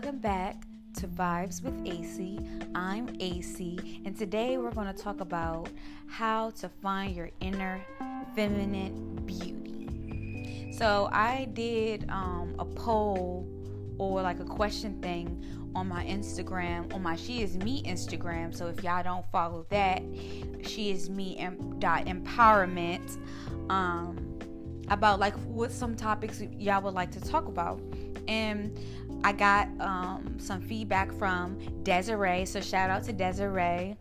Welcome back to Vibes with AC. I'm AC, and today we're going to talk about how to find your inner feminine beauty. So, I did um, a poll or like a question thing on my Instagram, on my She Is Me Instagram. So, if y'all don't follow that, She Is Me dot empowerment. Um, about like what some topics y'all would like to talk about and I got um, some feedback from Desiree. So shout out to Desiree.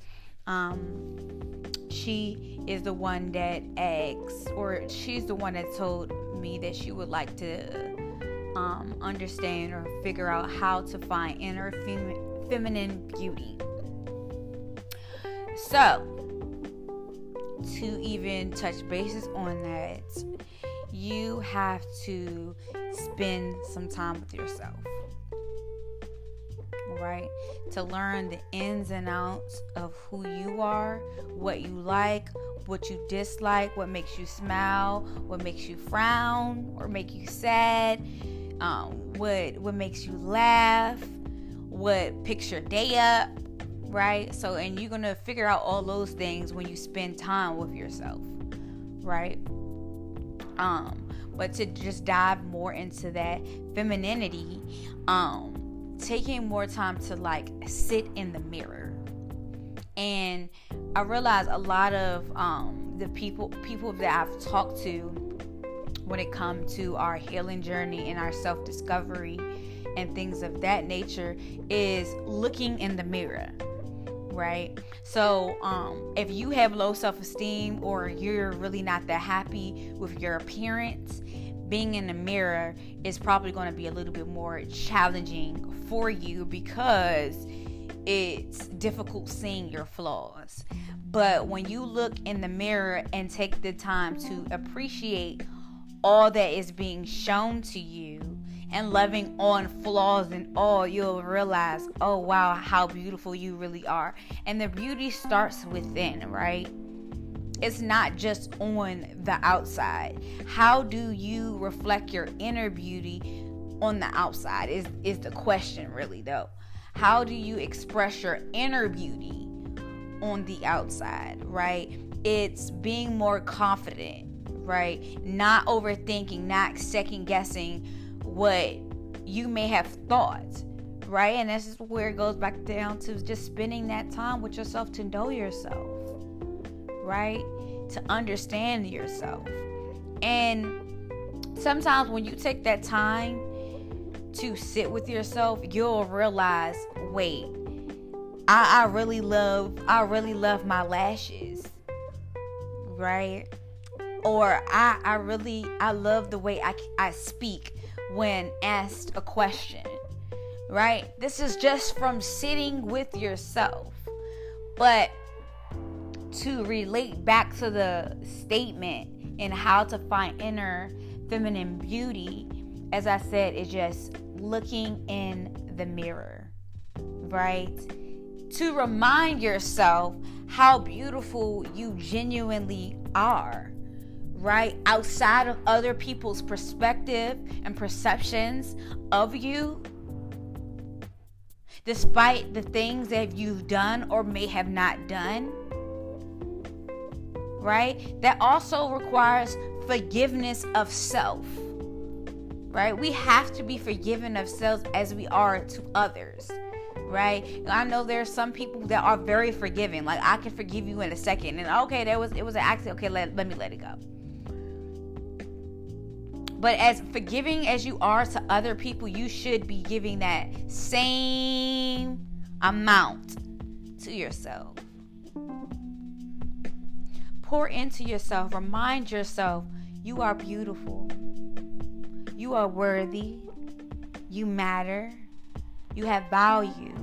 Um, she is the one that asks, or she's the one that told me that she would like to um, understand or figure out how to find inner fem- feminine beauty. So, to even touch bases on that, you have to spend some time with yourself right? To learn the ins and outs of who you are, what you like, what you dislike, what makes you smile, what makes you frown or make you sad, um, what what makes you laugh, what picks your day up, right? So, and you're gonna figure out all those things when you spend time with yourself, right? Um, but to just dive more into that femininity, um, taking more time to like sit in the mirror. And i realize a lot of um, the people people that i've talked to when it comes to our healing journey and our self-discovery and things of that nature is looking in the mirror right? So um, if you have low self-esteem or you're really not that happy with your appearance being in the mirror is probably going to be a little bit more challenging for you because it's difficult seeing your flaws. But when you look in the mirror and take the time to appreciate all that is being shown to you and loving on flaws and all, you'll realize, oh wow, how beautiful you really are. And the beauty starts within, right? It's not just on the outside. How do you reflect your inner beauty on the outside? Is is the question really though. How do you express your inner beauty on the outside, right? It's being more confident, right? Not overthinking, not second guessing what you may have thought, right? And this is where it goes back down to just spending that time with yourself to know yourself right? To understand yourself. And sometimes when you take that time to sit with yourself, you'll realize, wait, I, I really love I really love my lashes. Right? Or I, I really I love the way I, I speak when asked a question. Right? This is just from sitting with yourself. But to relate back to the statement and how to find inner feminine beauty, as I said, is just looking in the mirror, right? To remind yourself how beautiful you genuinely are, right? Outside of other people's perspective and perceptions of you, despite the things that you've done or may have not done right? That also requires forgiveness of self, right? We have to be forgiven of self as we are to others, right? I know there are some people that are very forgiving. Like I can forgive you in a second, and okay, there was it was an accident. Okay, let, let me let it go. But as forgiving as you are to other people, you should be giving that same amount to yourself. Pour into yourself. Remind yourself you are beautiful. You are worthy. You matter. You have value.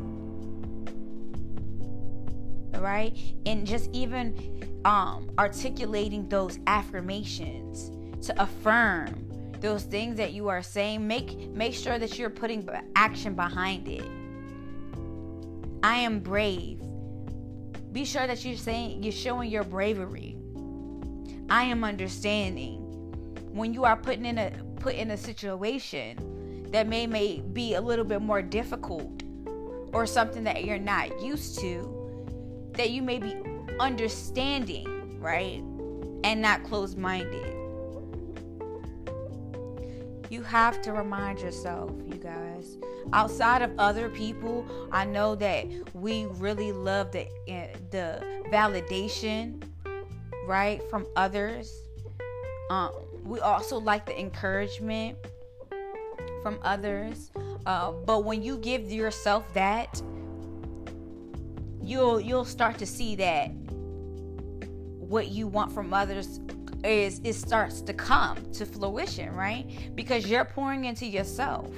Right? And just even um, articulating those affirmations to affirm those things that you are saying make make sure that you're putting action behind it i am brave be sure that you're saying you're showing your bravery. I am understanding when you are putting in a put in a situation that may, may be a little bit more difficult or something that you're not used to, that you may be understanding, right? And not closed minded. You have to remind yourself, you guys. Outside of other people, I know that we really love the eh, the validation, right, from others. Um, we also like the encouragement from others. Uh, but when you give yourself that, you'll you'll start to see that what you want from others is it starts to come to fruition, right? Because you're pouring into yourself.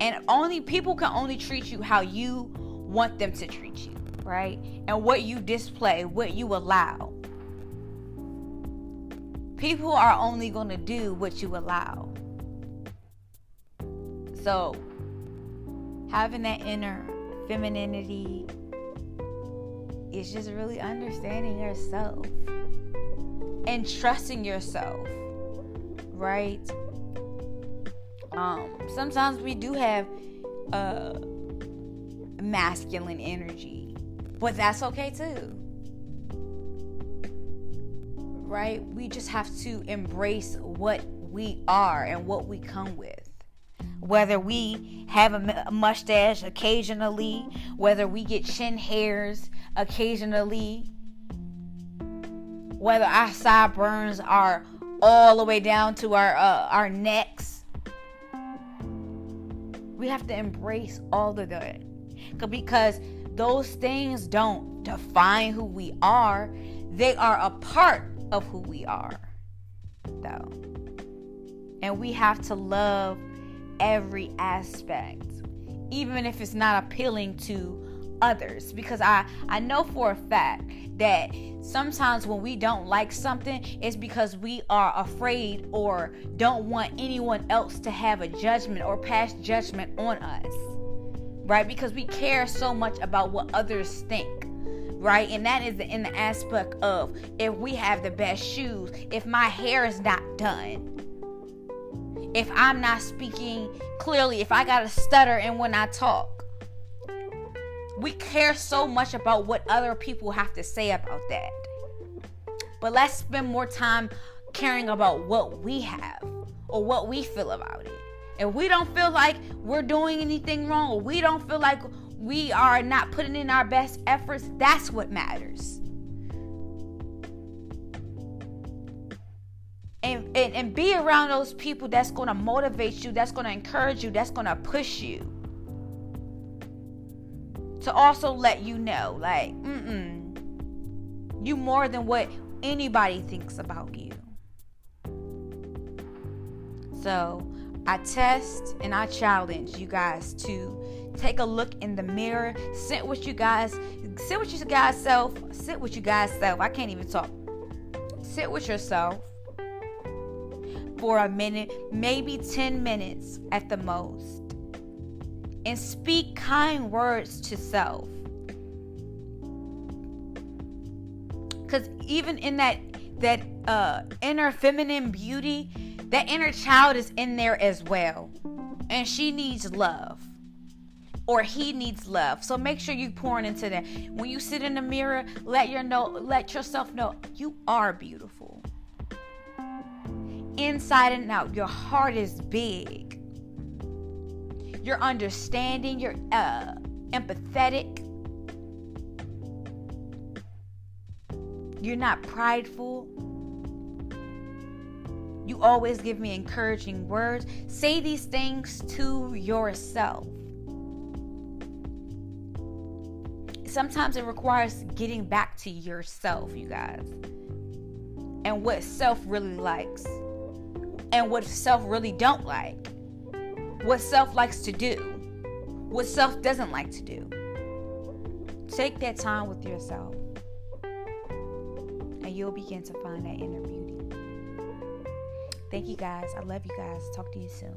And only people can only treat you how you want them to treat you, right? And what you display, what you allow. People are only going to do what you allow. So, having that inner femininity is just really understanding yourself and trusting yourself, right? Um, sometimes we do have uh, masculine energy, but that's okay too. Right? We just have to embrace what we are and what we come with. Whether we have a mustache occasionally, whether we get chin hairs occasionally, whether our sideburns are all the way down to our uh, our necks. We have to embrace all of that because those things don't define who we are. They are a part of who we are, though. And we have to love every aspect, even if it's not appealing to others because I I know for a fact that sometimes when we don't like something it's because we are afraid or don't want anyone else to have a judgment or pass judgment on us. Right? Because we care so much about what others think. Right? And that is the, in the aspect of if we have the best shoes, if my hair is not done, if I'm not speaking clearly, if I got to stutter and when I talk, we care so much about what other people have to say about that. But let's spend more time caring about what we have or what we feel about it. If we don't feel like we're doing anything wrong or we don't feel like we are not putting in our best efforts, that's what matters. And, and, and be around those people that's going to motivate you, that's going to encourage you, that's going to push you to also let you know, like, mm-mm, you more than what anybody thinks about you. So I test and I challenge you guys to take a look in the mirror, sit with you guys, sit with you guys self, sit with you guys self. I can't even talk. Sit with yourself for a minute, maybe 10 minutes at the most and speak kind words to self. Cuz even in that that uh inner feminine beauty, that inner child is in there as well. And she needs love. Or he needs love. So make sure you pouring into that. When you sit in the mirror, let your know let yourself know you are beautiful. Inside and out, your heart is big you're understanding, you're uh, empathetic, you're not prideful. You always give me encouraging words. Say these things to yourself. Sometimes it requires getting back to yourself, you guys, and what self really likes, and what self really don't like what self likes to do, what self doesn't like to do. Take that time with yourself, and you'll begin to find that inner beauty. Thank you guys. I love you guys. Talk to you soon.